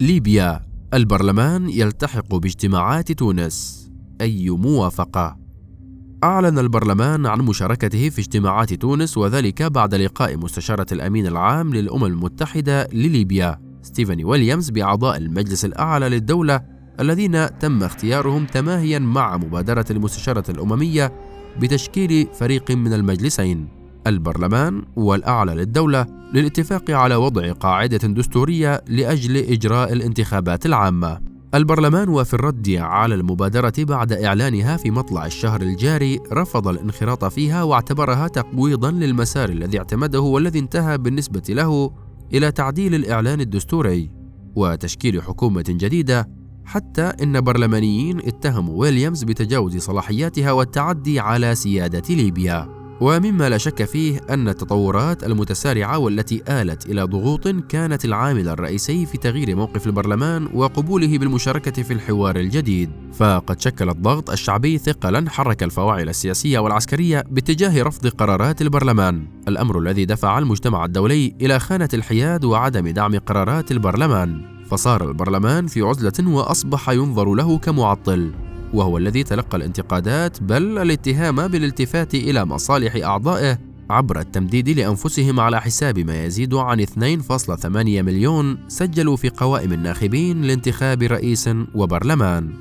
ليبيا. البرلمان يلتحق باجتماعات تونس. أي موافقة؟ أعلن البرلمان عن مشاركته في اجتماعات تونس وذلك بعد لقاء مستشارة الأمين العام للأمم المتحدة لليبيا ستيفاني ويليامز بأعضاء المجلس الأعلى للدولة الذين تم اختيارهم تماهيا مع مبادرة المستشارة الأممية بتشكيل فريق من المجلسين. البرلمان والأعلى للدولة للاتفاق على وضع قاعدة دستورية لأجل إجراء الانتخابات العامة. البرلمان وفي الرد على المبادرة بعد إعلانها في مطلع الشهر الجاري رفض الانخراط فيها واعتبرها تقويضا للمسار الذي اعتمده والذي انتهى بالنسبة له إلى تعديل الإعلان الدستوري وتشكيل حكومة جديدة حتى إن برلمانيين اتهموا ويليامز بتجاوز صلاحياتها والتعدي على سيادة ليبيا. ومما لا شك فيه أن التطورات المتسارعة والتي آلت إلى ضغوط كانت العامل الرئيسي في تغيير موقف البرلمان وقبوله بالمشاركة في الحوار الجديد، فقد شكل الضغط الشعبي ثقلا حرك الفواعل السياسية والعسكرية باتجاه رفض قرارات البرلمان، الأمر الذي دفع المجتمع الدولي إلى خانة الحياد وعدم دعم قرارات البرلمان، فصار البرلمان في عزلة وأصبح ينظر له كمعطل. وهو الذي تلقى الانتقادات بل الاتهام بالالتفات إلى مصالح أعضائه عبر التمديد لأنفسهم على حساب ما يزيد عن 2.8 مليون سجلوا في قوائم الناخبين لانتخاب رئيس وبرلمان.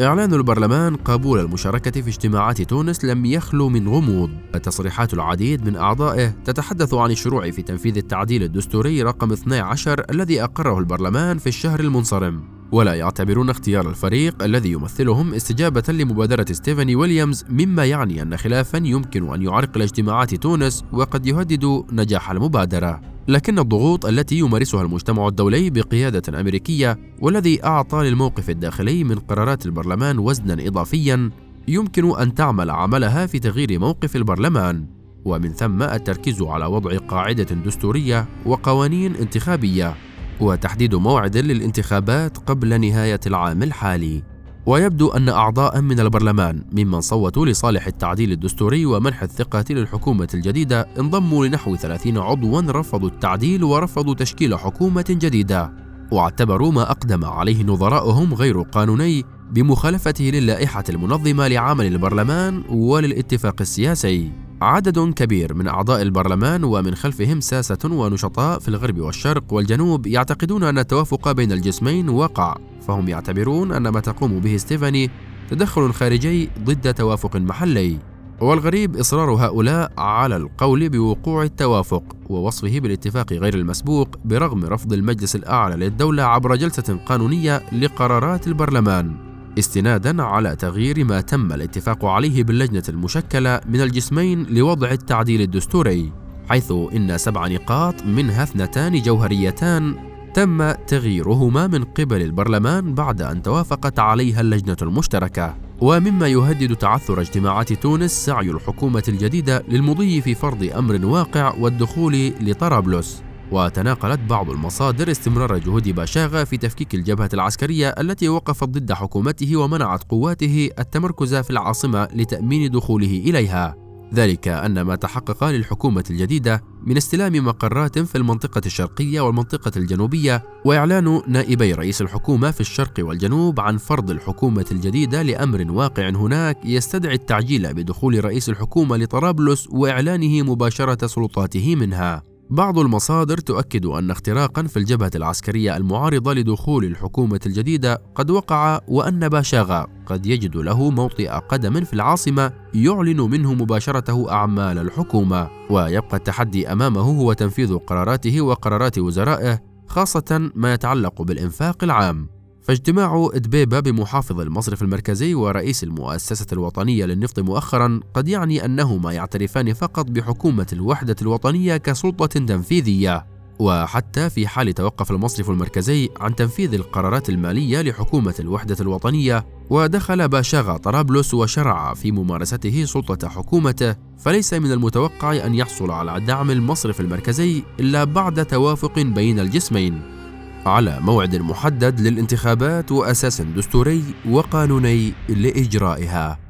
إعلان البرلمان قبول المشاركة في اجتماعات تونس لم يخلو من غموض، تصريحات العديد من أعضائه تتحدث عن الشروع في تنفيذ التعديل الدستوري رقم 12 الذي أقره البرلمان في الشهر المنصرم، ولا يعتبرون اختيار الفريق الذي يمثلهم استجابة لمبادرة ستيفاني ويليامز مما يعني أن خلافا يمكن أن يعرقل اجتماعات تونس وقد يهدد نجاح المبادرة. لكن الضغوط التي يمارسها المجتمع الدولي بقيادة أمريكية والذي أعطى للموقف الداخلي من قرارات البرلمان وزنا إضافيا يمكن أن تعمل عملها في تغيير موقف البرلمان. ومن ثم التركيز على وضع قاعدة دستورية وقوانين انتخابية. وتحديد موعد للانتخابات قبل نهاية العام الحالي. ويبدو أن أعضاء من البرلمان ممن صوتوا لصالح التعديل الدستوري ومنح الثقة للحكومة الجديدة انضموا لنحو 30 عضوا رفضوا التعديل ورفضوا تشكيل حكومة جديدة. واعتبروا ما أقدم عليه نظراؤهم غير قانوني بمخالفته للائحة المنظمة لعمل البرلمان وللاتفاق السياسي. عدد كبير من أعضاء البرلمان ومن خلفهم ساسة ونشطاء في الغرب والشرق والجنوب يعتقدون أن التوافق بين الجسمين وقع فهم يعتبرون أن ما تقوم به ستيفاني تدخل خارجي ضد توافق محلي. والغريب إصرار هؤلاء على القول بوقوع التوافق ووصفه بالاتفاق غير المسبوق برغم رفض المجلس الأعلى للدولة عبر جلسة قانونية لقرارات البرلمان. استنادا على تغيير ما تم الاتفاق عليه باللجنة المشكلة من الجسمين لوضع التعديل الدستوري حيث إن سبع نقاط منها اثنتان جوهريتان تم تغييرهما من قبل البرلمان بعد أن توافقت عليها اللجنة المشتركة. ومما يهدد تعثر اجتماعات تونس سعي الحكومة الجديدة للمضي في فرض أمر واقع والدخول لطرابلس. وتناقلت بعض المصادر استمرار جهود باشاغا في تفكيك الجبهة العسكرية التي وقفت ضد حكومته ومنعت قواته التمركز في العاصمة لتأمين دخوله إليها. ذلك أن ما تحقق للحكومة الجديدة من استلام مقرات في المنطقة الشرقية والمنطقة الجنوبية وإعلان نائبي رئيس الحكومة في الشرق والجنوب عن فرض الحكومة الجديدة لأمر واقع هناك يستدعي التعجيل بدخول رئيس الحكومة لطرابلس وإعلانه مباشرة سلطاته منها. بعض المصادر تؤكد أن اختراقا في الجبهة العسكرية المعارضة لدخول الحكومة الجديدة قد وقع وأن باشاغا قد يجد له موطئ قدم في العاصمة يعلن منه مباشرته أعمال الحكومة ويبقى التحدي أمامه هو تنفيذ قراراته وقرارات وزرائه خاصة ما يتعلق بالإنفاق العام. فاجتماع إدبيبة بمحافظ المصرف المركزي ورئيس المؤسسة الوطنية للنفط مؤخرا قد يعني أنهما يعترفان فقط بحكومة الوحدة الوطنية كسلطة تنفيذية وحتى في حال توقف المصرف المركزي عن تنفيذ القرارات المالية لحكومة الوحدة الوطنية ودخل باشاغا طرابلس وشرع في ممارسته سلطة حكومته فليس من المتوقع أن يحصل على دعم المصرف المركزي إلا بعد توافق بين الجسمين. على موعد محدد للانتخابات وأساس دستوري وقانوني لإجرائها.